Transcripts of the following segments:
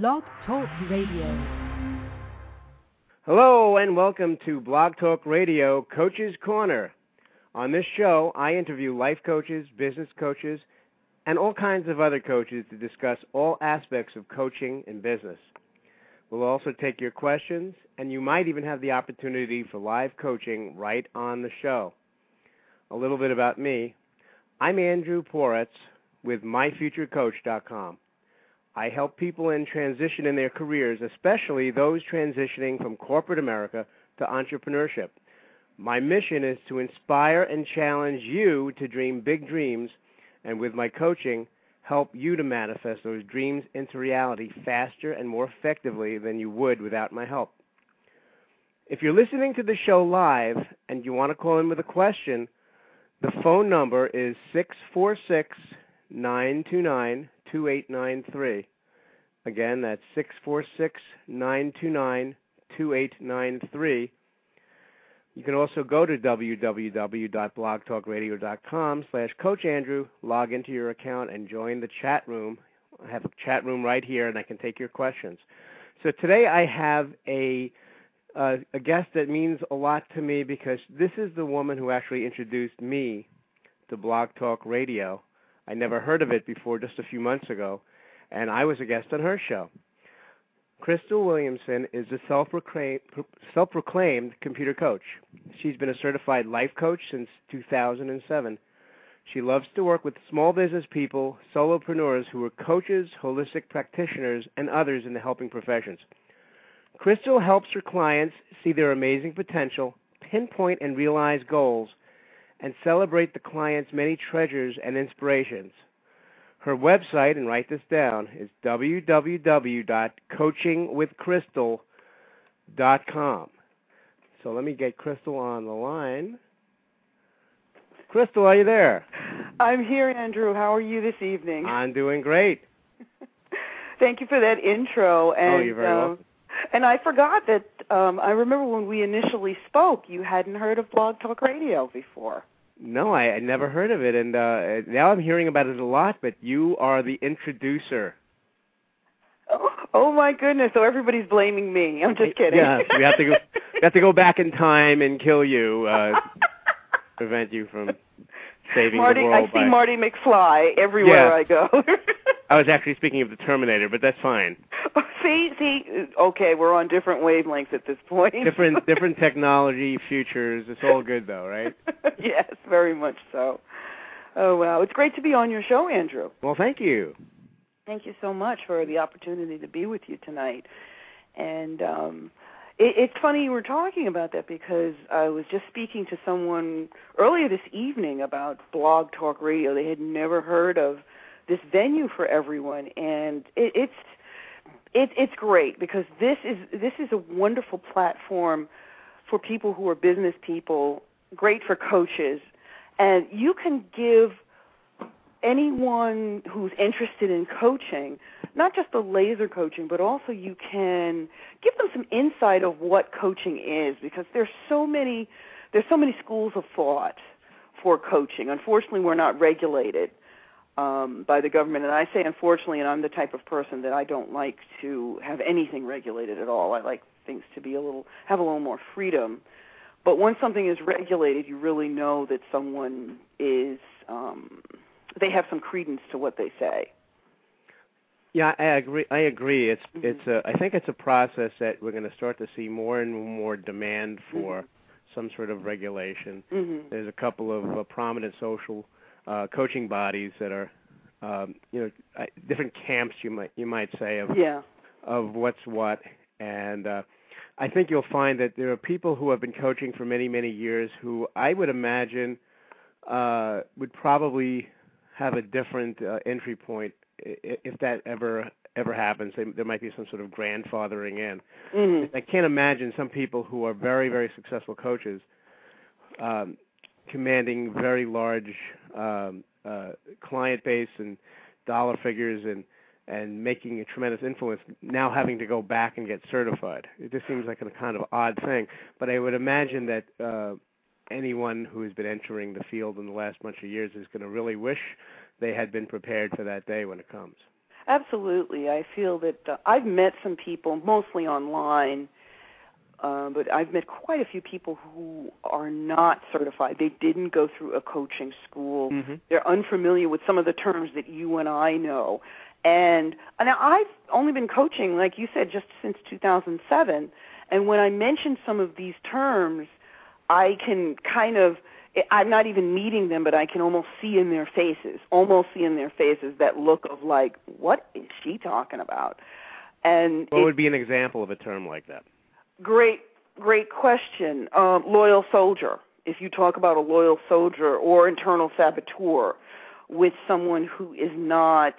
Blog Talk Radio. Hello and welcome to Blog Talk Radio Coaches Corner. On this show, I interview life coaches, business coaches, and all kinds of other coaches to discuss all aspects of coaching and business. We'll also take your questions, and you might even have the opportunity for live coaching right on the show. A little bit about me. I'm Andrew Poretz with MyFutureCoach.com. I help people in transition in their careers, especially those transitioning from corporate America to entrepreneurship. My mission is to inspire and challenge you to dream big dreams, and with my coaching, help you to manifest those dreams into reality faster and more effectively than you would without my help. If you're listening to the show live and you want to call in with a question, the phone number is 646 929 2893. Again, that's 646 929 2893. You can also go to www.blogtalkradio.com slash Coach Andrew, log into your account, and join the chat room. I have a chat room right here, and I can take your questions. So today I have a uh, a guest that means a lot to me because this is the woman who actually introduced me to Blog Talk Radio. I never heard of it before just a few months ago, and I was a guest on her show. Crystal Williamson is a self-proclaimed computer coach. She's been a certified life coach since 2007. She loves to work with small business people, solopreneurs who are coaches, holistic practitioners, and others in the helping professions. Crystal helps her clients see their amazing potential, pinpoint and realize goals, and celebrate the client's many treasures and inspirations. Her website, and write this down, is www.coachingwithcrystal.com. So let me get Crystal on the line. Crystal, are you there? I'm here, Andrew. How are you this evening? I'm doing great. Thank you for that intro. And, oh, you're very um, welcome. And I forgot that um, I remember when we initially spoke, you hadn't heard of Blog Talk Radio before. No, I, I never heard of it, and uh, now I'm hearing about it a lot. But you are the introducer. Oh, oh my goodness! So everybody's blaming me. I'm just kidding. Yeah, we have to go. we have to go back in time and kill you, uh, prevent you from saving Marty, the world. I see. Marty McFly everywhere Yeah. I go. I was actually speaking of the Terminator, but that's fine. see, see. Okay, we're on different wavelengths at this point. Different, different technology, futures. It's all good, though, right? yes, very much so. Oh wow, it's great to be on your show, Andrew. Well, thank you. Thank you so much for the opportunity to be with you tonight. And um, it, it's funny you were talking about that because I was just speaking to someone earlier this evening about Blog Talk Radio. They had never heard of this venue for everyone, and it, it's it, it's great because this is this is a wonderful platform for people who are business people, great for coaches, and you can give anyone who's interested in coaching, not just the laser coaching, but also you can give them some insight of what coaching is because there's so many there's so many schools of thought for coaching. Unfortunately, we're not regulated um, by the government, and I say unfortunately, and I'm the type of person that I don't like to have anything regulated at all. I like things to be a little have a little more freedom. But once something is regulated, you really know that someone is um, they have some credence to what they say. Yeah, I agree. I agree. It's Mhm. it's a. I think it's a process that we're going to start to see more and more demand for Mhm. some sort of regulation. hmm There's a couple of uh, prominent social uh, coaching bodies that are, um, you know, uh, different camps. You might you might say of Yeah. of what's what, and uh, I think you'll find that there are people who have been coaching for many many years who I would imagine uh, would probably have a different uh, entry point if that ever ever happens. They, there might be some sort of grandfathering in. hmm I can't imagine some people who are very, very successful coaches um, commanding very large um, uh, client base and dollar figures and and making a tremendous influence. Now having to go back and get certified, it just seems like a kind of odd thing. But I would imagine that uh, anyone who has been entering the field in the last bunch of years is going to really wish they had been prepared for that day when it comes. Absolutely. I feel that uh, I've met some people, mostly online, uh, but I've met quite a few people who are not certified. They didn't go through a coaching school. Mm-hmm. They're unfamiliar with some of the terms that you and I know. And now I've only been coaching, like you said, just since 2007. And when I mention some of these terms, I can kind of I'm not even meeting them, but I can almost see in their faces, almost see in their faces that look of like, what is she talking about? And what it, would be an example of a term like that? Great, great question. Um, loyal soldier. If you talk about a loyal soldier or internal saboteur with someone who is not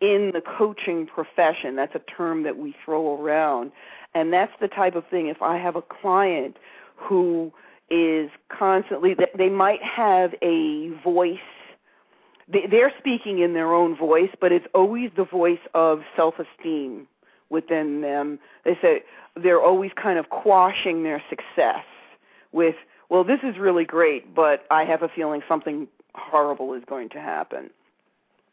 in the coaching profession, that's a term that we throw around. And that's the type of thing, if I have a client who is constantly they might have a voice. They're speaking in their own voice but it's always the voice of self-esteem within them. They say they're always kind of quashing their success with well this is really great but i have a feeling something horrible is going to happen.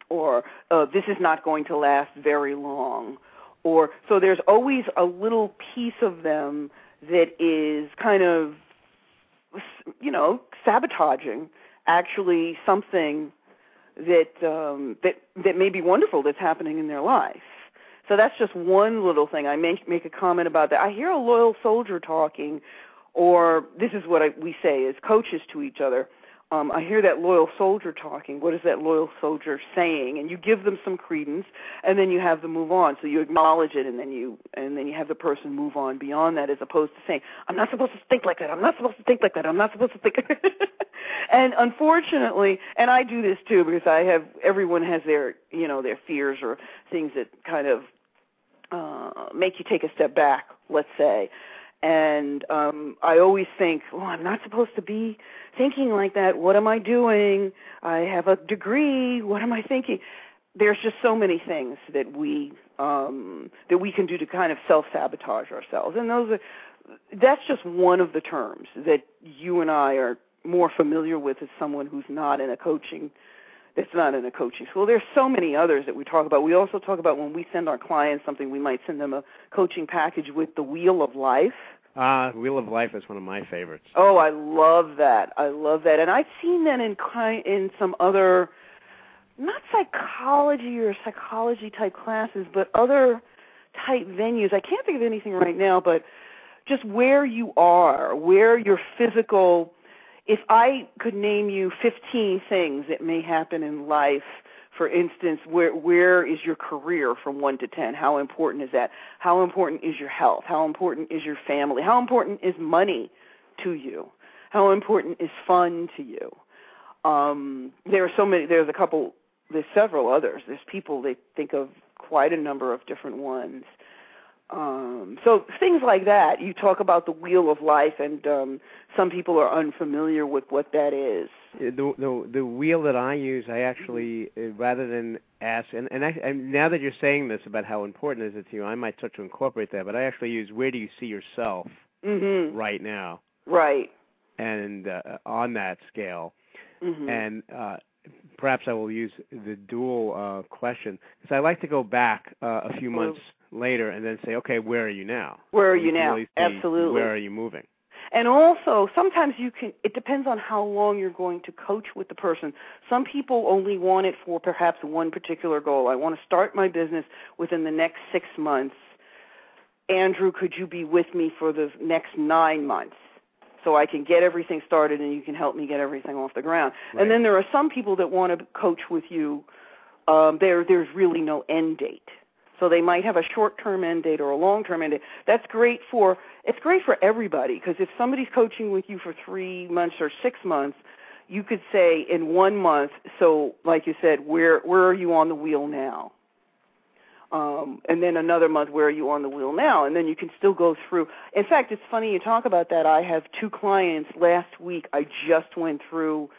Or uh, this is not going to last very long. Or so there's always a little piece of them that is kind of you know, sabotaging actually something that um, that that may be wonderful that's happening in their life. So that's just one little thing. I make make a comment about that. I hear a loyal soldier talking, or this is what I, we say as coaches to each other um, I hear that loyal soldier talking. What is that loyal soldier saying? And you give them some credence, and then you have them move on. So you acknowledge it, and then you and then you have the person move on beyond that, as opposed to saying, "I'm not supposed to think like that. I'm not supposed to think like that. I'm not supposed to think." and unfortunately, and I do this too because I have everyone has their you know their fears or things that kind of uh, make you take a step back. Let's say and um I always think, well I'm not supposed to be thinking like that. What am I doing? I have a degree. What am I thinking?" There's just so many things that we um that we can do to kind of self-sabotage ourselves. And those are that's just one of the terms that you and I are more familiar with as someone who's not in a coaching that's not in a coaching school. There's so many others that we talk about. We also talk about when we send our clients something, we might send them a coaching package with the Wheel of Life. Ah, uh, Wheel of Life is one of my favorites. Oh, I love that. I love that, and I've seen that in in some other, not psychology or psychology type classes, but other type venues. I can't think of anything right now, but just where you are, where your physical if I could name you 15 things that may happen in life, for instance, where where is your career from 1 to 10? How important is that? How important is your health? How important is your family? How important is money to you? How important is fun to you? Um, there are so many. There's a couple. There's several others. There's people they think of quite a number of different ones. Um, so things like that. You talk about the wheel of life, and um, some people are unfamiliar with what that is. The the the wheel that I use, I actually uh, rather than ask, and and, I, and now that you're saying this about how important is it to you, I might start to incorporate that. But I actually use where do you see yourself mm-hmm. right now? Right. And uh, on that scale, mm-hmm. and uh, perhaps I will use the dual uh, question because I like to go back uh, a few months later and then say, okay, where are you now? Where are you now? Really Absolutely. Where are you moving? And also, sometimes you can, it depends on how long you're going to coach with the person. Some people only want it for perhaps one particular goal. I want to start my business within the next six months. Andrew, could you be with me for the next nine months? So I can get everything started and you can help me get everything off the ground. Right. And then there are some people that want to coach with you. Um, there, there's really no end date. So they might have a short-term end date or a long-term end date. That's great for it's great for everybody because if somebody's coaching with you for 3 months or 6 months, you could say in 1 month, so like you said, where where are you on the wheel now? Um, and then another month, where are you on the wheel now? And then you can still go through. In fact, it's funny you talk about that. I have two clients last week. I just went through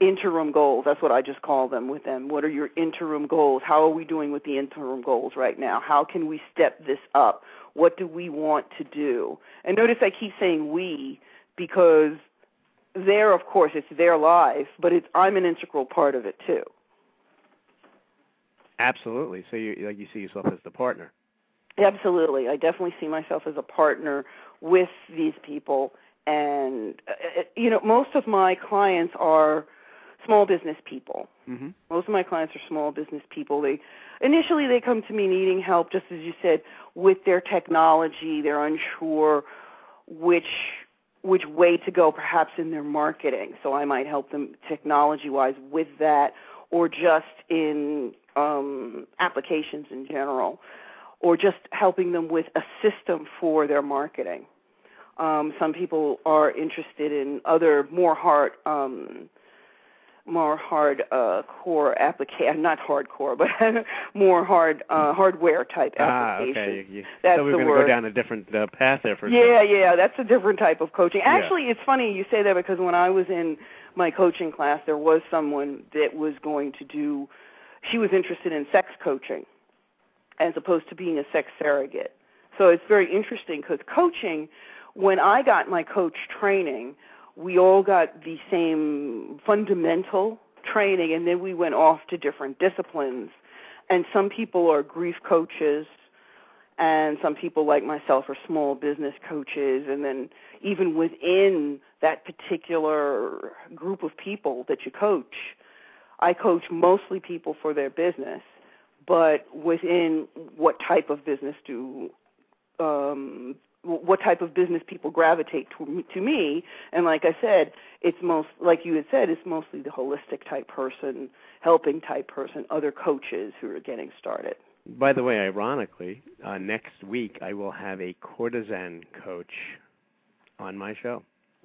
interim goals. That's what I just call them with them. What are your interim goals? How are we doing with the interim goals right now? How can we step this up? What do we want to do? And notice I keep saying we because there, of course, it's their life, but it's I'm an integral part of it too. Absolutely. So you like you see yourself as the partner. Absolutely. I definitely see myself as a partner with these people and uh, you know most of my clients are small business people. Mm-hmm. Most of my clients are small business people. They initially they come to me needing help just as you said with their technology. They're unsure which which way to go perhaps in their marketing. So I might help them technology wise with that or just in um, applications in general or just helping them with a system for their marketing. Um, some people are interested in other more hard um, more hard uh, core application, not hardcore, but more hard uh, hardware type Ah, application. okay. You, you, That's so we're going to go down a different uh, path there for Yeah, yeah, that's a different type of coaching. Yeah. Actually, it's funny you say that because when I was in my coaching class, there was someone that was going to do. She was interested in sex coaching, as opposed to being a sex surrogate. So it's very interesting because coaching. When I got my coach training, we all got the same fundamental training, and then we went off to different disciplines. And some people are grief coaches, and some people like myself are small business coaches and then even within that particular group of people that you coach i coach mostly people for their business but within what type of business do um what type of business people gravitate to, to me and like i said it's most like you had said it's mostly the holistic type person helping type person other coaches who are getting started By the way, ironically, uh, next week I will have a courtesan coach on my show.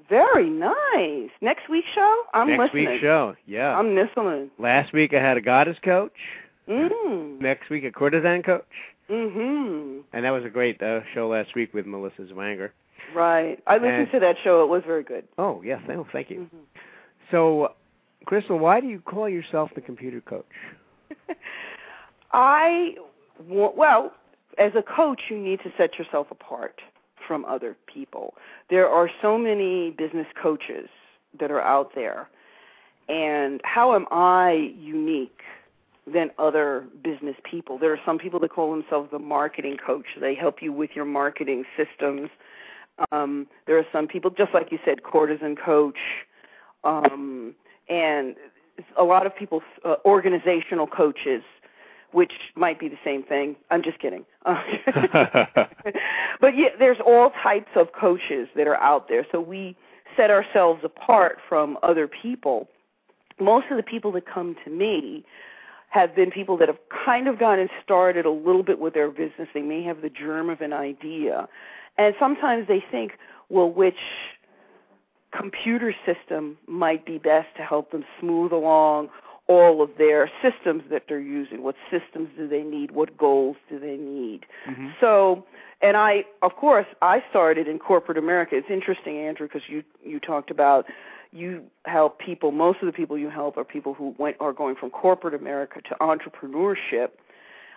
Very nice. Next week's show? I'm next listening. Next week's show, yeah. I'm listening. Last week I had a goddess coach. Mm. Next week a courtesan coach, Mm-hmm. and that was a great uh, show last week with Melissa Zwanger. Right. I listened And- to that show. It was very good. Oh yes, oh, thank you. Mhm. So, Crystal, why do you call yourself the computer coach? I well, as a coach, you need to set yourself apart from other people. There are so many business coaches that are out there, and how am I unique than other business people? There are some people that call themselves the marketing coach. They help you with your marketing systems. Um, there are some people, just like you said, courtesan coach, um, and a lot of people, uh, organizational coaches which might be the same thing. I'm just kidding. but yeah, there's all types of coaches that are out there. So we set ourselves apart from other people. Most of the people that come to me have been people that have kind of gotten started a little bit with their business. They may have the germ of an idea. And sometimes they think, well, which computer system might be best to help them smooth along all of their systems that they're using. What systems do they need? What goals do they need? Mhm. So, and I, of course, I started in corporate America. It's interesting, Andrew, because you you talked about you help people. Most of the people you help are people who went are going from corporate America to entrepreneurship.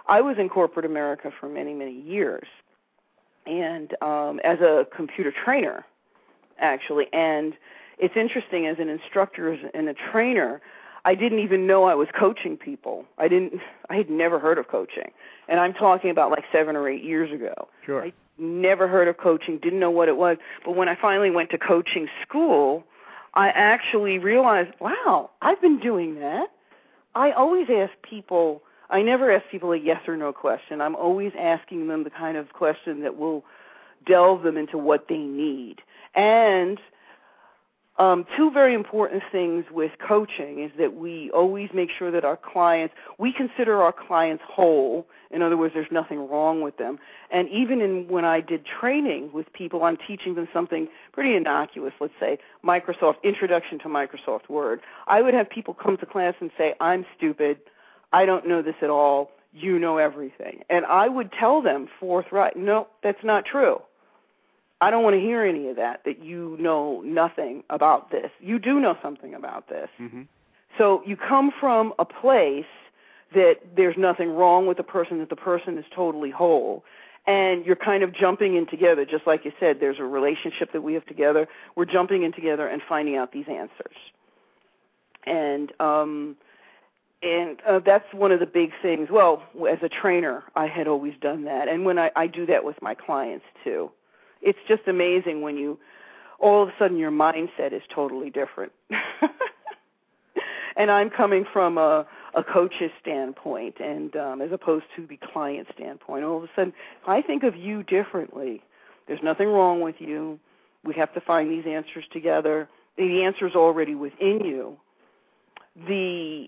I was in corporate America for many many years, and um, as a computer trainer, actually. And it's interesting as an instructor and a trainer. I didn't even know I was coaching people. I didn't. I had never heard of coaching, and I'm talking about like seven or eight years ago. Sure. I never heard of coaching, didn't know what it was. But when I finally went to coaching school, I actually realized, wow, I've been doing that. I always ask people, I never ask people a yes or no question. I'm always asking them the kind of question that will delve them into what they need. And um, two very important things with coaching is that we always make sure that our clients, we consider our clients whole. In other words, there's nothing wrong with them. And even in when I did training with people, I'm teaching them something pretty innocuous, let's say Microsoft, Introduction to Microsoft Word. I would have people come to class and say, I'm stupid. I don't know this at all. You know everything. And I would tell them forthright, no, that's not true. I don't want to hear any of that, that you know nothing about this. You do know something about this. Mhm. So you come from a place that there's nothing wrong with the person, that the person is totally whole. And you're kind of jumping in together, just like you said, there's a relationship that we have together. We're jumping in together and finding out these answers. And um, and uh, that's one of the big things. Well, as a trainer, I had always done that, and when I, I do that with my clients too, it's just amazing when you all of a sudden your mindset is totally different. and I'm coming from a a coach's standpoint, and um, as opposed to the client standpoint. All of a sudden, I think of you differently, there's nothing wrong with you. We have to find these answers together. The answer's already within you. The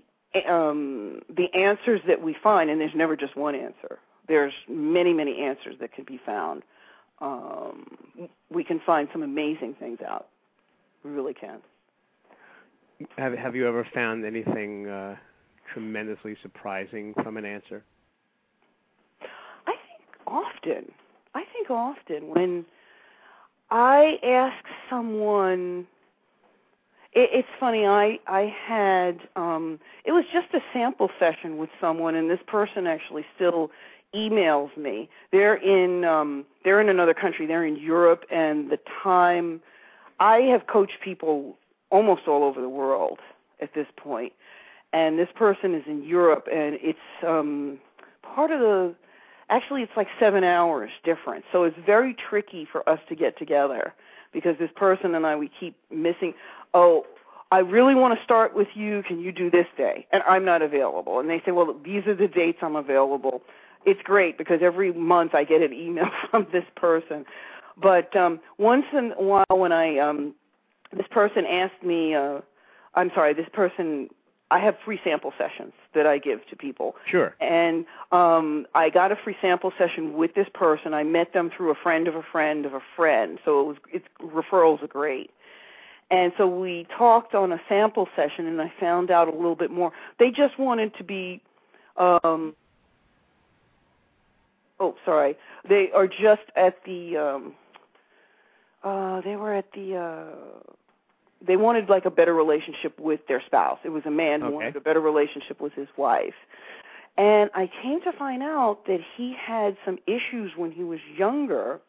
um, the answers that we find, and there's never just one answer. There's many, many answers that can be found. Um, we can find some amazing things out. We really can. Have Have you ever found anything uh, tremendously surprising from an answer? I think often. I think often when I ask someone it, it's funny. I I had um, it was just a sample session with someone, and this person actually still emails me. They're in um, they're in another country. They're in Europe, and the time I have coached people almost all over the world at this point, and this person is in Europe, and it's um, part of the actually it's like seven hours difference so it's very tricky for us to get together because this person and i we keep missing oh, I really want to start with you. Can you do this day? And I'm not available. And they say, well, these are the dates I'm available. It's great because every month I get an email from this person. But um, once in a while, when I um, this person asked me, uh, I'm sorry, this person, I have free sample sessions that I give to people. Sure. And um, I got a free sample session with this person. I met them through a friend of a friend of a friend. So it was it's referrals are great. And so we talked on a sample session, and I found out a little bit more. They just wanted to be, um, oh, sorry, they are just at the, um, uh, they were at the, uh, they wanted like a better relationship with their spouse. It was a man who okay. wanted a better relationship with his wife. And I came to find out that he had some issues when he was younger.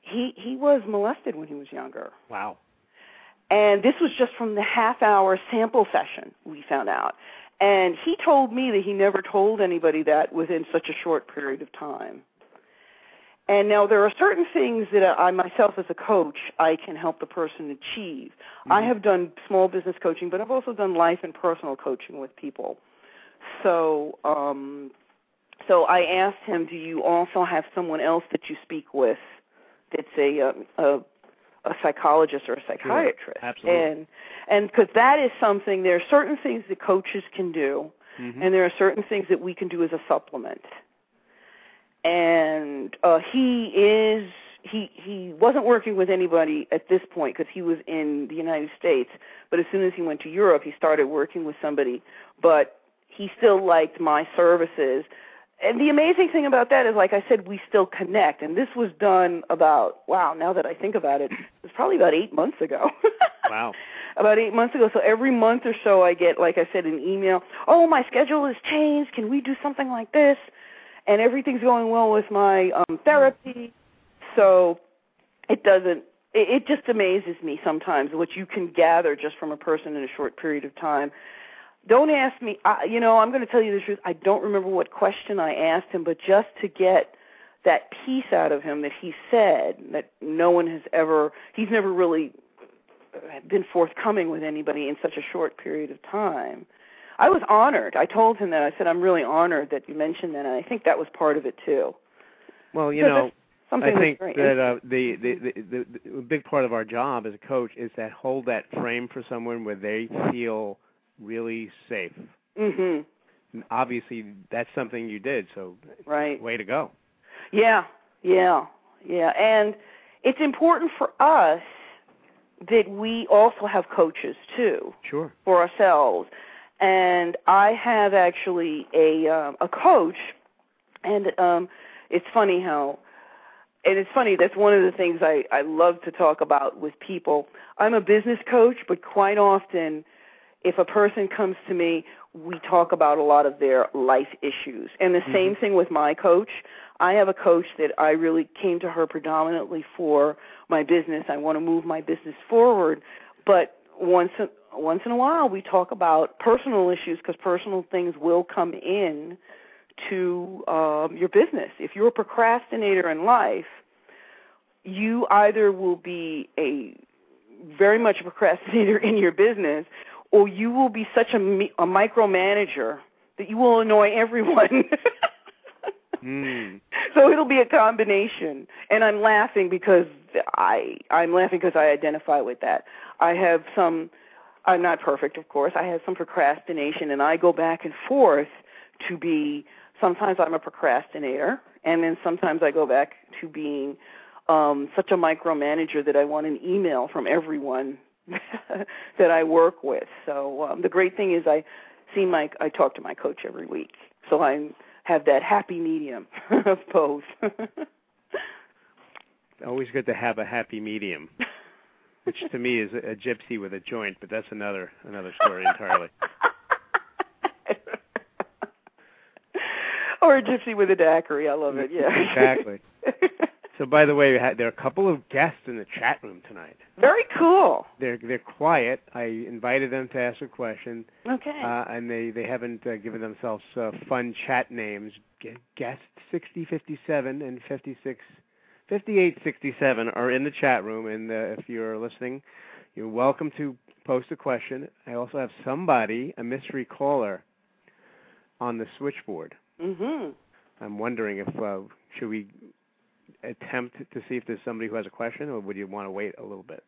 He he was molested when he was younger. Wow. And this was just from the half hour sample session, we found out. And he told me that he never told anybody that within such a short period of time. And now there are certain things that I myself as a coach I can help the person achieve. Mm-hmm. I have done small business coaching, but I've also done life and personal coaching with people. So um so I asked him, "Do you also have someone else that you speak with that's a, a, a a psychologist or a psychiatrist. Sure, absolutely. And and because that is something there are certain things that coaches can do mm-hmm. and there are certain things that we can do as a supplement. And uh he is he he wasn't working with anybody at this point because he was in the United States, but as soon as he went to Europe, he started working with somebody, but he still liked my services and the amazing thing about that is, like I said, we still connect. And this was done about wow. Now that I think about it, it's probably about eight months ago. wow. About eight months ago. So every month or so, I get, like I said, an email. Oh, my schedule has changed. Can we do something like this? And everything's going well with my um, therapy. So it doesn't. It, it just amazes me sometimes what you can gather just from a person in a short period of time don't ask me. I, you know, I'm going to tell you the truth. I don't remember what question I asked him, but just to get that piece out of him that he said that no one has ever. He's never really been forthcoming with anybody in such a short period of time. I was honored. I told him that. I said, I'm really honored that you mentioned that, and I think that was part of it too. Well, you know, I think that uh, the, the, the the the big part of our job as a coach is that hold that frame for someone where they feel really safe. Mhm. And obviously, that's something you did. So, right. Way to go. Yeah, yeah, yeah. And it's important for us that we also have coaches too. Sure. For ourselves. And I have actually a um, a coach, and um, it's funny how and it's funny that's one of the things I I love to talk about with people. I'm a business coach, but quite often if a person comes to me, we talk about a lot of their life issues. And the mm-hmm. same thing with my coach. I have a coach that I really came to her predominantly for my business. I want to move my business forward, but once once in a while we talk about personal issues because personal things will come in to um, your business. If you're a procrastinator in life, you either will be a very much a procrastinator in your business, or you will be such a, a micromanager that you will annoy everyone. mm. So it'll be a combination, and I'm laughing because I I'm laughing because I identify with that. I have some. I'm not perfect, of course. I have some procrastination, and I go back and forth to be. Sometimes I'm a procrastinator, and then sometimes I go back to being um, such a micromanager that I want an email from everyone that I work with. So um, the great thing is I see my I talk to my coach every week, so I have that happy medium of both. Always good to have a happy medium, which to me is a, a gypsy with a joint, but that's another another story entirely. or a gypsy with a daiquiri. I love it. Yeah. Exactly. So, by the way, there are a couple of guests in the chat room tonight. Very cool. They're they're quiet. I invited them to ask a question. Okay. Uh, and they they haven't uh, given themselves uh, fun chat names. Guest sixty fifty seven and fifty six. 5867 are in the chat room, and uh, if you're listening, you're welcome to post a question. I also have somebody, a mystery caller, on the switchboard. Mm-hmm. I'm wondering if uh, should we attempt to see if there's somebody who has a question, or would you want to wait a little bit?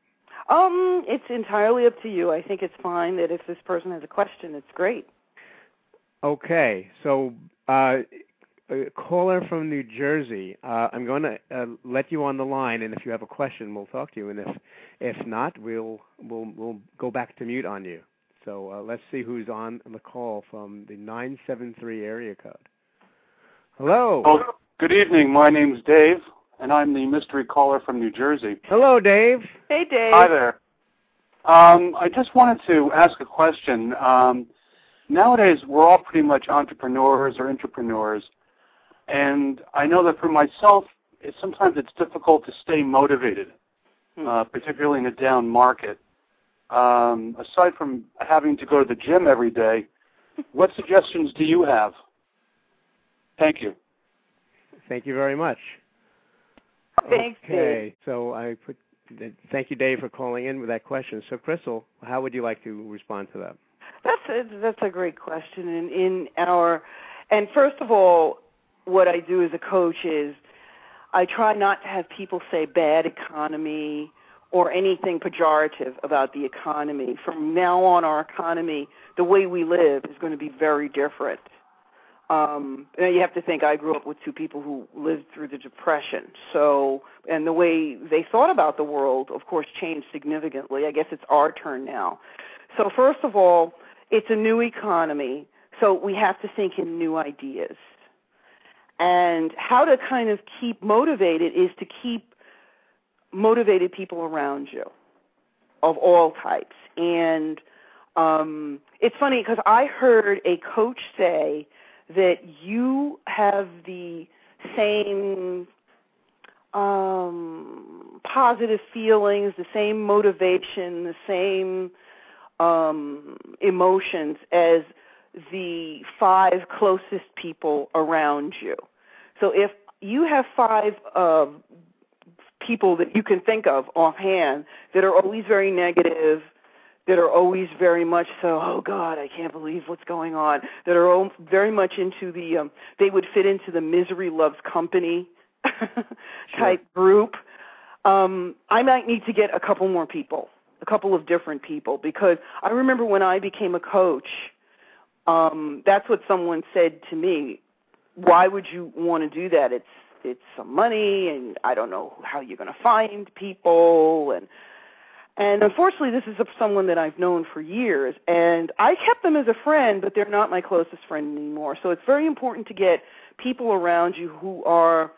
Um, it's entirely up to you. I think it's fine that if this person has a question, it's great. Okay, so uh, a caller from New Jersey. Uh, I'm going to uh, let you on the line, and if you have a question, we'll talk to you. And if if not, we'll we'll we'll go back to mute on you. So uh, let's see who's on the call from the 973 area code. Hello. Oh, good evening. My name's Dave and I'm the mystery caller from New Jersey. Hello, Dave. Hey, Dave. Hi there. Um, I just wanted to ask a question. Um, nowadays, we're all pretty much entrepreneurs or entrepreneurs, and I know that for myself, it, sometimes it's difficult to stay motivated, hmm. uh, particularly in a down market. Um, aside from having to go to the gym every day, what suggestions do you have? Thank you. Thank you very much. Thanks, okay, Dave. so I put. Thank you, Dave, for calling in with that question. So, Crystal, how would you like to respond to that? That's a, that's a great question. And in our, and first of all, what I do as a coach is I try not to have people say bad economy or anything pejorative about the economy. From now on, our economy, the way we live, is going to be very different um you have to think I grew up with two people who lived through the depression. So and the way they thought about the world of course changed significantly. I guess it's our turn now. So first of all, it's a new economy, so we have to think in new ideas. And how to kind of keep motivated is to keep motivated people around you of all types. And um it's funny because I heard a coach say that you have the same um, positive feelings, the same motivation, the same um, emotions as the five closest people around you. So if you have five uh, people that you can think of offhand that are always very negative, that are always very much so oh god i can't believe what's going on that are all very much into the um they would fit into the misery loves company type group. Um i might need to get a couple more people a couple of different people because i remember when i became a coach um that's what someone said to me why would you want to do that? It's it's some money and i don't know how you're going to find people and and unfortunately, this is someone that I've known for years, and I kept them as a friend, but they're not my closest friend anymore. So it's very important to get people around you who are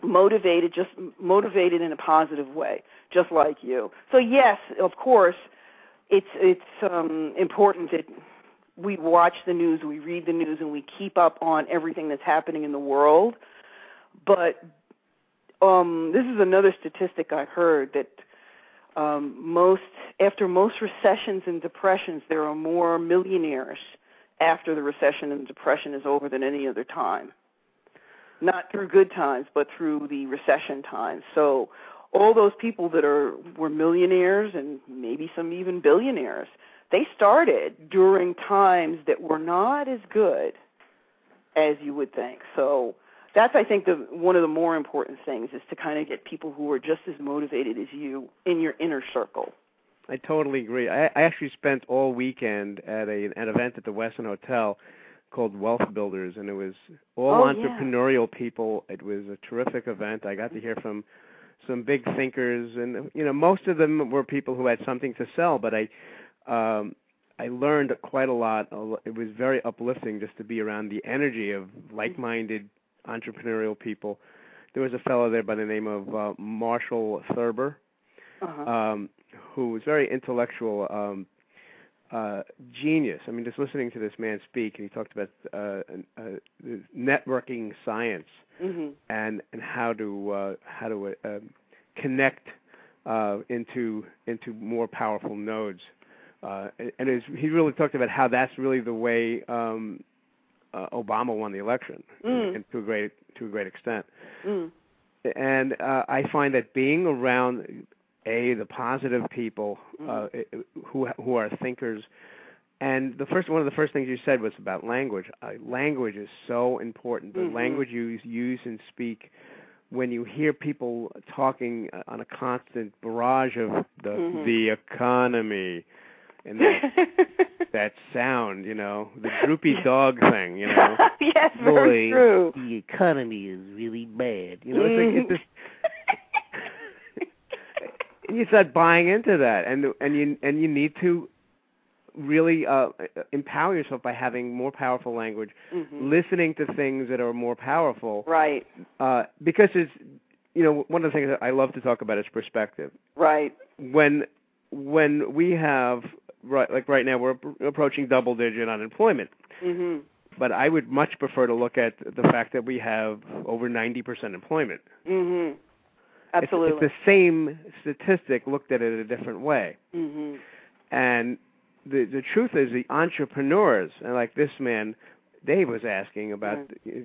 motivated, just motivated in a positive way, just like you. So yes, of course, it's it's um, important that we watch the news, we read the news, and we keep up on everything that's happening in the world. But um, this is another statistic I heard that um, most after most recessions and depressions, there are more millionaires after the recession and depression is over than any other time. Not through good times, but through the recession times. So all those people that are were millionaires and maybe some even billionaires, they started during times that were not as good as you would think. So that's I think the one of the more important things is to kind of get people who are just as motivated as you in your inner circle. I totally agree. I, I actually spent all weekend at a an event at the Westin Hotel called Wealth Builders, and it was all Oh, entrepreneurial people. It was a terrific event. I got to hear from some big thinkers, and you know, most of them were people who had something to sell. But I, um, I learned quite a lot. It was very uplifting just to be around the energy of like-minded entrepreneurial people. There was a fellow there by the name of uh, Marshall Thurber, Uh-huh. um, who was very intellectual, um, uh, genius. I mean, just listening to this man speak, and he talked about uh, uh, networking science hmm and and how to uh, how to uh, um, connect uh, into into more powerful nodes. Uh, and and it's, he really talked about how that's really the way um, uh, Obama won the election, Mm. and to a great to a great extent Mm. and uh, I find that being around a the positive people uh, who who are thinkers, and the first one of the first things you said was about language. Uh, language is so important. The Mhm. language you use and speak. When you hear people talking uh, on a constant barrage of the Mhm. the economy, and that that sound, you know, the droopy dog thing, you know. yes, very true. the economy is really bad. You know, it's like it's just and you start buying into that, and and you and you need to really uh, empower yourself by having more powerful language, Mhm. listening to things that are more powerful, Right, uh, because it's you know one of the things that I love to talk about is perspective. right. When when we have right like right now we're approaching double digit unemployment Mhm. but I would much prefer to look at the fact that we have over 90% employment. Mhm. Absolutely. It's, the same statistic looked at it a different way. mhm. And the the truth is the entrepreneurs, and like this man Dave was asking about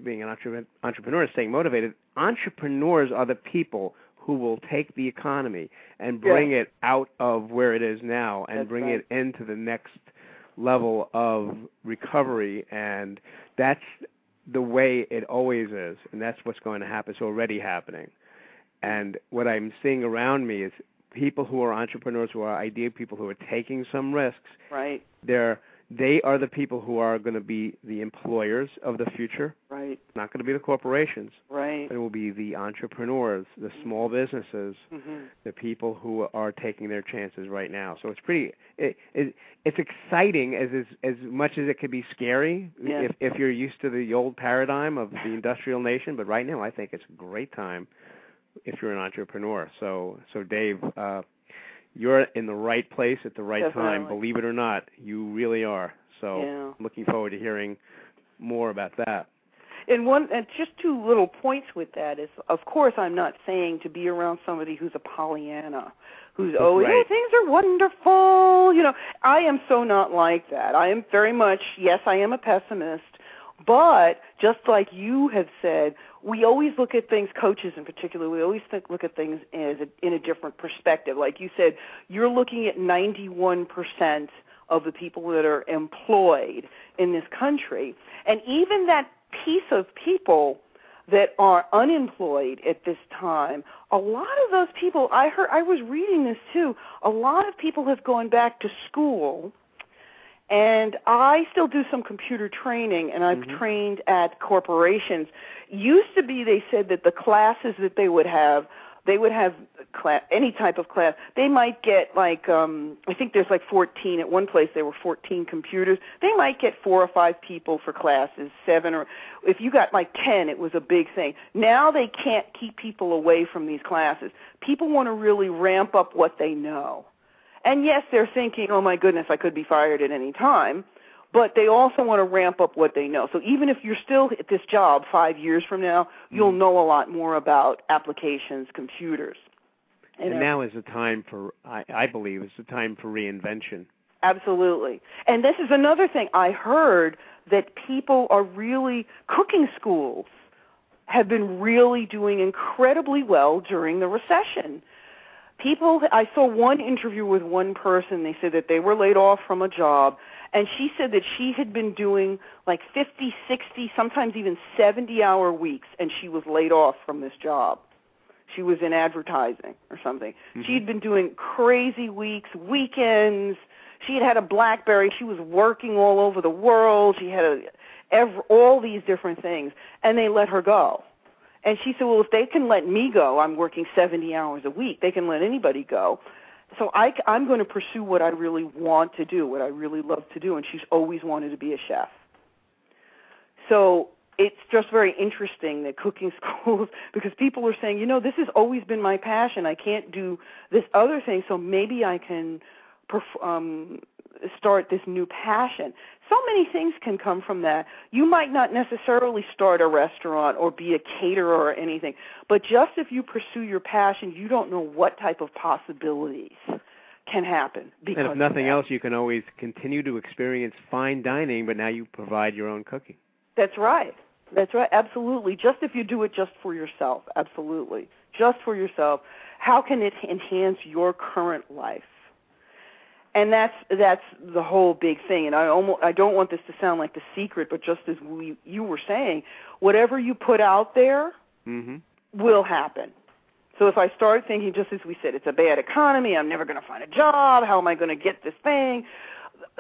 being an entre- entrepreneur, staying motivated. Entrepreneurs are the people who will take the economy and bring it out of where it is now and That's bring right. it into the next level of recovery. And that's the way it always is. And that's what's going to happen. It's already happening. And what i'm seeing around me is people who are entrepreneurs who are idea people who are taking some risks. Right, they're they are the people who are going to be the employers of the future right, not going to be the corporations right. it will be the entrepreneurs the small businesses Mhm. the people who are taking their chances right now. So it's pretty it, it it's exciting as as as much as it could be scary Yeah. if if you're used to the old paradigm of the industrial nation, but right now I think it's a great time if you're an entrepreneur. So so Dave, uh you're in the right place at the right time, believe it or not. You really are. So Yeah. I'm looking forward to hearing more about that. And one, and just two little points with that is, of course, I'm not saying to be around somebody who's a Pollyanna, who's always, oh, Right. things are wonderful. You know, I am so not like that. I am very much, yes, I am a pessimist, but just like you have said, we always look at things, coaches in particular, we always think, look at things as a, in a different perspective. Like you said, you're looking at 91% of the people that are employed in this country. And even that piece of people that are unemployed at this time, a lot of those people, I heard, I was reading this too, a lot of people have gone back to school and I still do some computer training, and I've Mhm. trained at corporations. Used to be, they said that the classes that they would have, they would have class, any type of class. They might get like, um, I think there's like 14 at one place. There were 14 computers. They might get four or five people for classes, seven or if you got like 10, it was a big thing. Now they can't keep people away from these classes. People want to really ramp up what they know. And yes, they're thinking, oh my goodness, I could be fired at any time. But they also want to ramp up what they know. So even if you're still at this job five years from now, you'll mm-hmm. know a lot more about applications, computers. and, and now is the time for I, I believe is the time for reinvention. Absolutely. And this is another thing I heard that people are really cooking schools have been really doing incredibly well during the recession. People I saw one interview with one person, they said that they were laid off from a job and she said that she had been doing like 50, 60, sometimes even 70 hour weeks and she was laid off from this job. She was in advertising or something. Mm-hmm. She'd been doing crazy weeks, weekends. She had had a BlackBerry. She was working all over the world. She had a, every, all these different things, and they let her go. And she said, "Well, if they can let me go, I'm working 70 hours a week. They can let anybody go." So I, I'm going to pursue what I really want to do, what I really love to do. And she's always wanted to be a chef. So it's just very interesting that cooking schools because people are saying, you know, this has always been my passion. I can't do this other thing, so maybe I can perf- um, start this new passion. So many things can come from that. You might not necessarily start a restaurant or be a caterer or anything, but just if you pursue your passion, you don't know what type of possibilities can happen. Because and if nothing else, you can always continue to experience fine dining, but now you provide your own cooking. That's right. That's right. Absolutely. Just if you do it just for yourself. Absolutely. Just for yourself. How can it enhance your current life? And that's that's the whole big thing. And I almost I don't want this to sound like the secret, but just as we you were saying, whatever you put out there mm-hmm. will happen. So if I start thinking, just as we said, it's a bad economy, I'm never going to find a job. How am I going to get this thing?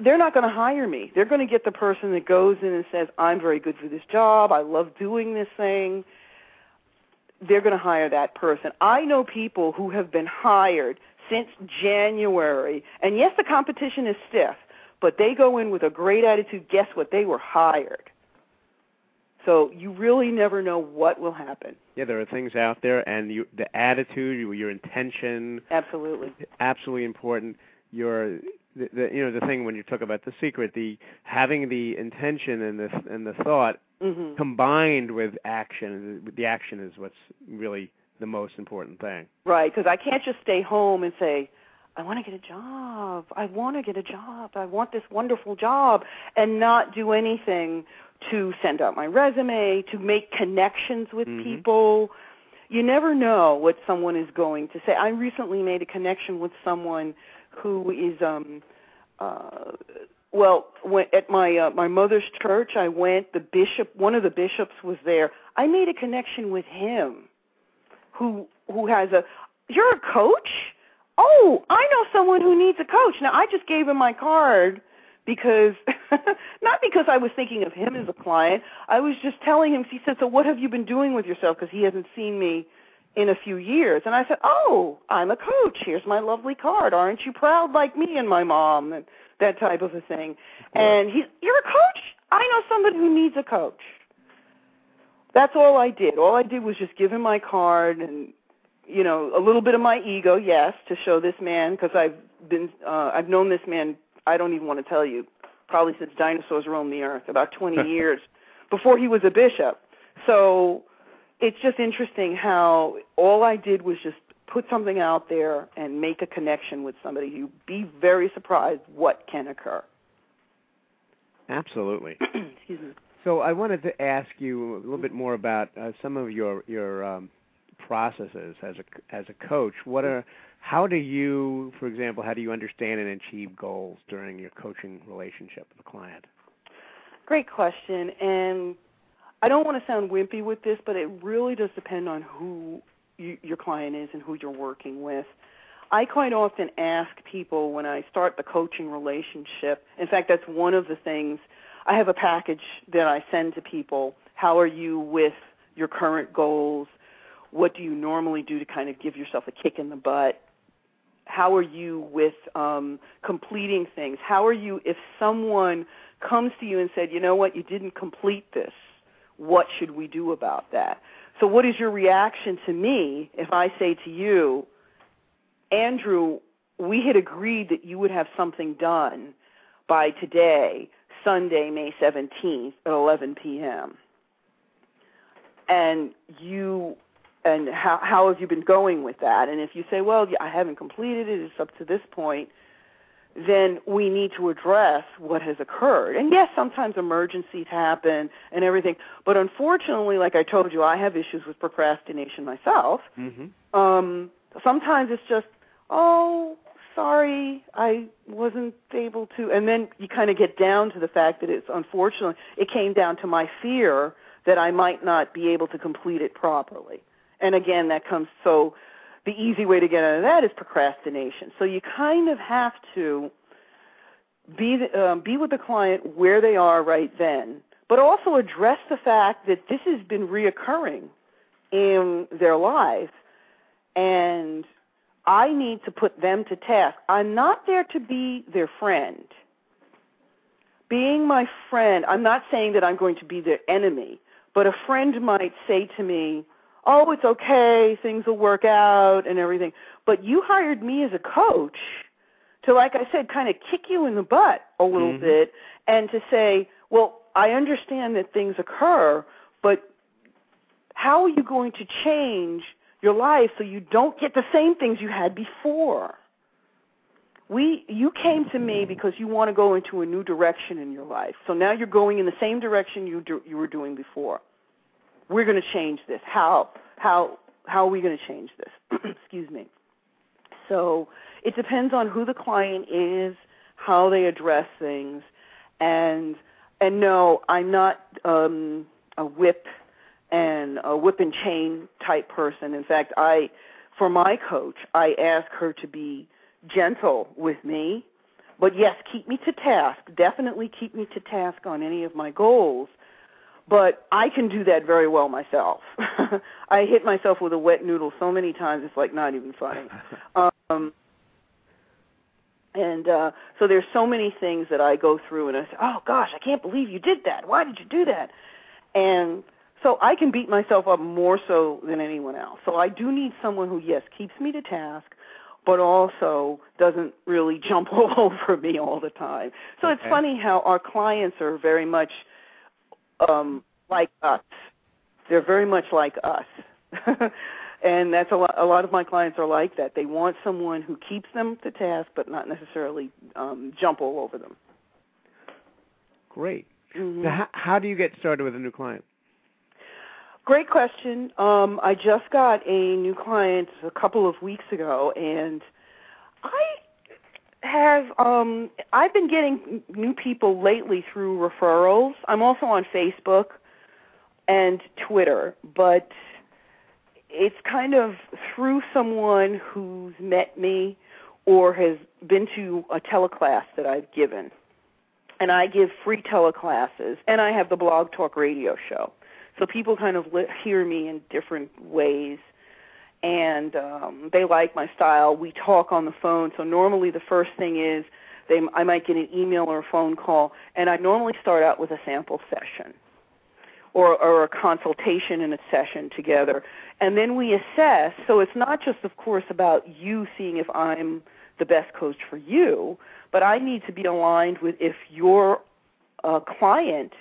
they're not going to hire me. They're going to get the person that goes in and says, "I'm very good for this job. I love doing this thing." They're going to hire that person. I know people who have been hired since January, and yes, the competition is stiff, but they go in with a great attitude. Guess what? They were hired. So you really never know what will happen. Yeah, there are things out there, and you, the attitude, your intention, absolutely, absolutely important. Your the, the you know the thing when you talk about the secret, the having the intention and the and the thought mm-hmm. combined with action. The action is what's really the most important thing. Right, because I can't just stay home and say, I want to get a job. I want to get a job. I want this wonderful job, and not do anything to send out my resume, to make connections with mm-hmm. people. You never know what someone is going to say. I recently made a connection with someone who is um uh well when, at my uh, my mother's church i went the bishop one of the bishops was there i made a connection with him who who has a you're a coach oh i know someone who needs a coach now i just gave him my card because not because i was thinking of him as a client i was just telling him he said so what have you been doing with yourself because he hasn't seen me in a few years. And I said, "Oh, I'm a coach. Here's my lovely card. Aren't you proud like me and my mom?" and that type of a thing. And he's, "You're a coach? I know somebody who needs a coach." That's all I did. All I did was just give him my card and you know, a little bit of my ego, yes, to show this man because I've been uh I've known this man, I don't even want to tell you, probably since dinosaurs roamed the earth, about 20 years before he was a bishop. So it's just interesting how all I did was just put something out there and make a connection with somebody. You'd be very surprised what can occur. Absolutely. Excuse me. So I wanted to ask you a little bit more about uh, some of your your um, processes as a as a coach. What are how do you, for example, how do you understand and achieve goals during your coaching relationship with a client? Great question, and I don't want to sound wimpy with this, but it really does depend on who you, your client is and who you're working with. I quite often ask people when I start the coaching relationship. In fact, that's one of the things. I have a package that I send to people. How are you with your current goals? What do you normally do to kind of give yourself a kick in the butt? How are you with um, completing things? How are you if someone comes to you and said, you know what, you didn't complete this? what should we do about that? So, what is your reaction to me if I say to you, Andrew, we had agreed that you would have something done by today, Sunday, May 17th at 11 p.m. And you and how how have you been going with that? And if you say, well, I haven't completed it, it's up to this point, then we need to address what has occurred. And yes, sometimes emergencies happen and everything, but unfortunately, like I told you, I have issues with procrastination myself. Mm-hmm. Um, sometimes it's just, oh, sorry, I wasn't able to, and then you kind of get down to the fact that it's unfortunately it came down to my fear that I might not be able to complete it properly. And again, that comes so the easy way to get out of that is procrastination. So you kind of have to be um, be with the client where they are right then, but also address the fact that this has been reoccurring in their life, and I need to put them to task. I'm not there to be their friend. Being my friend, I'm not saying that I'm going to be their enemy, but a friend might say to me, oh, it's okay, things will work out and everything. But you hired me as a coach to, like I said, kind of kick you in the butt a little Mhm. bit and to say, well, I understand that things occur, but how are you going to change your life so you don't get the same things you had before? We you came to me because you want to go into a new direction in your life. So now you're going in the same direction you do, you were doing before we're going to change this. How how how are we going to change this? Excuse me. So it depends on who the client is, how they address things, and and no, I'm not um, a whip and a whip and chain type person. In fact, I for my coach, I ask her to be gentle with me, but yes, keep me to task. Definitely keep me to task on any of my goals but I can do that very well myself. I hit myself with a wet noodle so many times it's like not even funny. Um and uh so there's so many things that I go through and I say, "Oh gosh, I can't believe you did that. Why did you do that?" And so I can beat myself up more so than anyone else. So I do need someone who yes, keeps me to task, but also doesn't really jump all over me all the time. So it's funny how our clients are very much um, like us. They're very much like us. and that's a lot, a lot of my clients are like that. They want someone who keeps them to task but not necessarily um, jump all over them. Great. Mhm. So how, how do you get started with a new client? Great question. Um, I just got a new client a couple of weeks ago, and I have um, I've been getting new people lately through referrals. I'm also on Facebook and Twitter, but it's kind of through someone who's met me or has been to a teleclass that I've given. And I give free teleclasses, and I have the Blog Talk radio show. So people kind of li- hear me in different ways, and um, they like my style. We talk on the phone. So normally the first thing is they I might get an email or a phone call, and I normally start out with a sample session or, or a consultation and a session together. And then we assess. So it's not just, of course, about you seeing if I'm the best coach for you, but I need to be aligned with if you're a client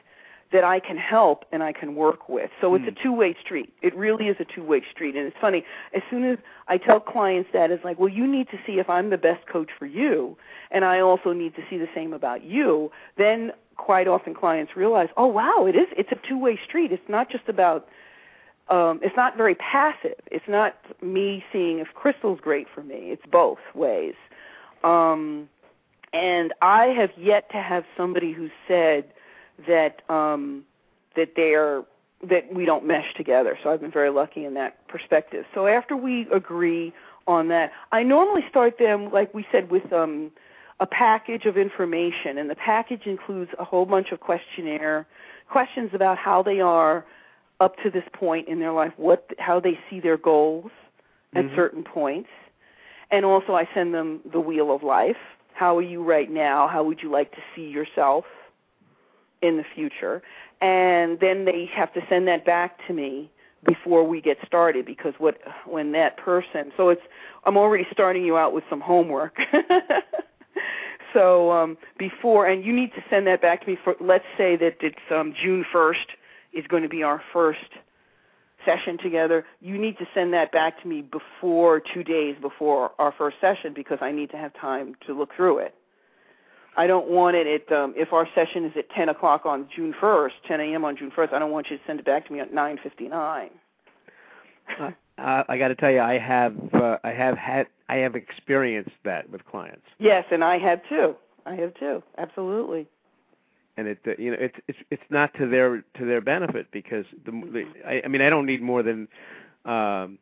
that I can help and I can work with. So it's Hmm. a two-way street. It really is a two-way street. And it's funny, as soon as I tell clients that, it's like, well, you need to see if I'm the best coach for you, and I also need to see the same about you. Then quite often clients realize, oh wow, it is. It's a two-way street. It's not just about. Um, it's not very passive. It's not me seeing if Crystal's great for me. It's both ways. Um, and I have yet to have somebody who said that um, that they are that we don't mesh together. So I've been very lucky in that perspective. So after we agree on that, I normally start them like we said with um, a package of information, and the package includes a whole bunch of questionnaire questions about how they are up to this point in their life, what how they see their goals at Mhm. certain points, and also I send them the wheel of life. How are you right now? How would you like to see yourself in the future? And then they have to send that back to me before we get started because what when that person so it's I'm already starting you out with some homework. so um before and you need to send that back to me for let's say that it's um June 1st is going to be our first session together, you need to send that back to me before two days before our first session because I need to have time to look through it. I don't want it at um, if our session is at 10 o'clock on June 1st, 10 a.m. on June 1st. I don't want you to send it back to me at 9:59. Uh, uh, I got to tell you, I have uh, I have had I have experienced that with clients. Yes, and I have too. I have too. Absolutely. And it uh, you know it's it's it's not to their to their benefit because the, the I, I mean I don't need more than um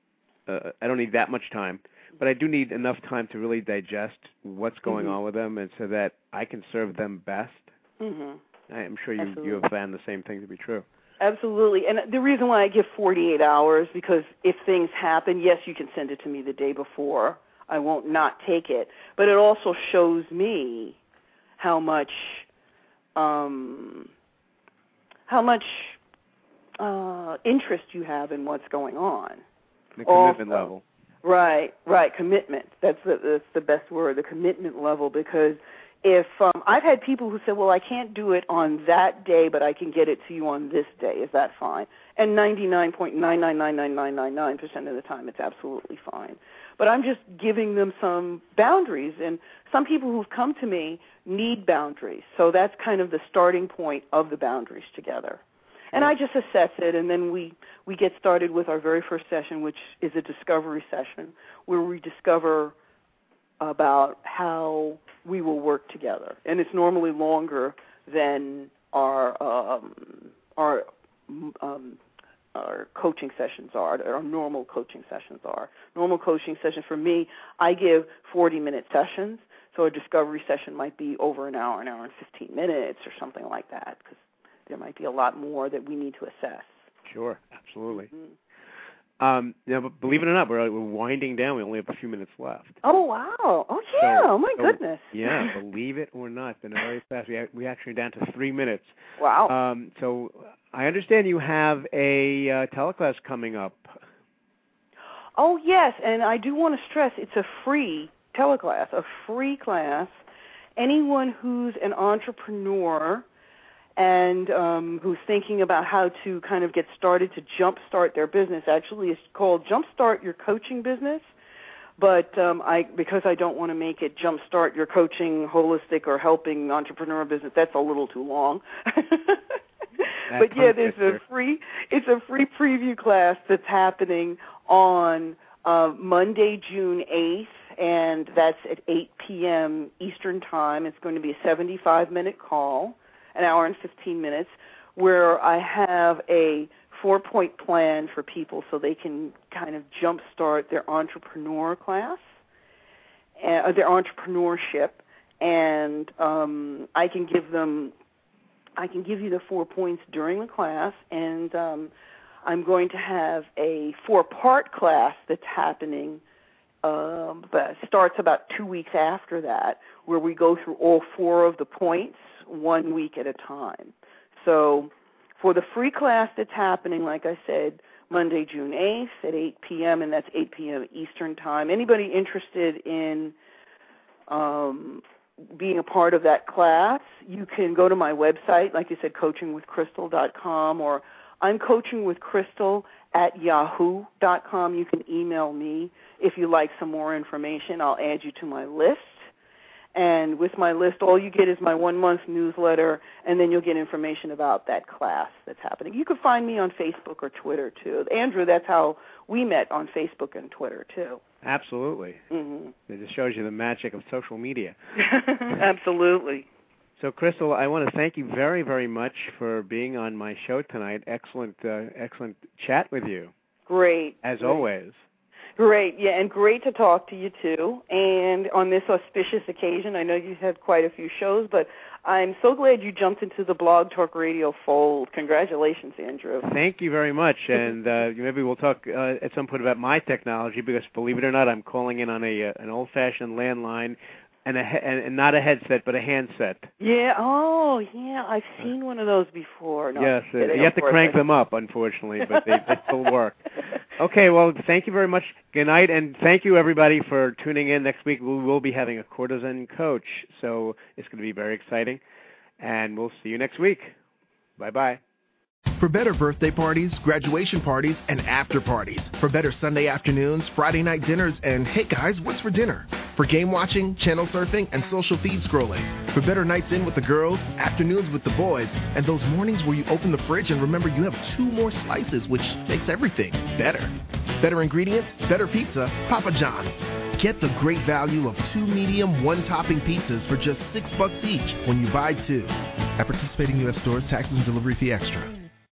uh, I don't need that much time but I do need enough time to really digest what's going Mhm. on with them, and so that I can serve them best. Mhm. I am sure you Absolutely. you have found the same thing to be true. Absolutely. And the reason why I give 48 hours because if things happen, yes, you can send it to me the day before. I won't not take it, but it also shows me how much um how much uh interest you have in what's going on. The commitment Also- level. Right, right. Commitment. That's the that's the best word. The commitment level. Because if um, I've had people who say, "Well, I can't do it on that day, but I can get it to you on this day. Is that fine?" And ninety nine point nine nine nine nine nine nine nine percent of the time, it's absolutely fine. But I'm just giving them some boundaries, and some people who've come to me need boundaries. So that's kind of the starting point of the boundaries together. And I just assess it, and then we we get started with our very first session, which is a discovery session, where we discover about how we will work together. And it's normally longer than our um, our um, our coaching sessions are, our normal coaching sessions are. Normal coaching session for me, I give 40 minute sessions. So a discovery session might be over an hour, an hour and 15 minutes, or something like that, because there might be a lot more that we need to assess. Sure, absolutely. Mhm. Um, but believe it or not, we're we're winding down. We only have a few minutes left. Oh wow! Oh yeah! So- oh my so- goodness! Yeah, believe it or not, been very fast. We we actually are down to three minutes. Wow. Um, so I understand you have a uh, teleclass coming up. Oh yes, and I do want to stress it's a free teleclass, a free class. Anyone who's an entrepreneur and um, who's thinking about how to kind of get started to jumpstart their business, actually, it's called Jumpstart Your Coaching Business. But um, I, because I don't want to make it jumpstart your coaching, holistic, or helping entrepreneur business, that's a little too long. but yeah, there's a free, it's a free preview class that's happening on uh, Monday, June 8th, and that's at 8 p.m. Eastern Time. It's going to be a 75 minute call, an hour and 15 minutes, where I have a four point plan for people so they can kind of jumpstart their entrepreneur class, uh, their entrepreneurship, and um, I can give them I can give you the four points during the class, and um, I'm going to have a four-part class that's happening. Um, but starts about two weeks after that, where we go through all four of the points one week at a time. So, for the free class that's happening, like I said, Monday, June 8th at 8 p.m., and that's 8 p.m. Eastern Time. Anybody interested in um, being a part of that class, you can go to my website, like you said, coachingwithcrystal.com, or I'm coaching with Crystal at yahoo.com. You can email me if you like some more information. I'll add you to my list. And with my list, all you get is my one month newsletter, and then you'll get information about that class that's happening. You can find me on Facebook or Twitter too. Andrew, that's how we met on Facebook and Twitter too. Absolutely. hmm It just shows you the magic of social media. Absolutely. So, Crystal, I want to thank you very, very much for being on my show tonight. Excellent, uh, excellent chat with you, Great. as Great. always. Great, yeah, and great to talk to you too. And on this auspicious occasion, I know you've had quite a few shows, but I'm so glad you jumped into the Blog Talk Radio fold. Congratulations, Andrew. Thank you very much, and uh, maybe we'll talk uh, at some point about my technology because, believe it or not, I'm calling in on a uh, an old-fashioned landline and a he- and, not a headset but a handset. Yeah. Oh, yeah. I've seen one of those before. No, yes, uh, you have to crank them up, unfortunately, but they, they still work. Okay, well, thank you very much. Good night, and thank you everybody for tuning in. Next week we will be having a courtesan coach, so it's going to be very exciting. And we'll see you next week. Bye bye. For better birthday parties, graduation parties, and after parties. For better Sunday afternoons, Friday night dinners, and hey guys, what's for dinner? For game watching, channel surfing, and social feed scrolling. For better nights in with the girls, afternoons with the boys, and those mornings where you open the fridge and remember you have two more slices, which makes everything better. Better ingredients, better pizza, Papa John's. Get the great value of two medium, one topping pizzas for just six bucks each when you buy two. At participating U.S. stores, taxes and delivery fee extra.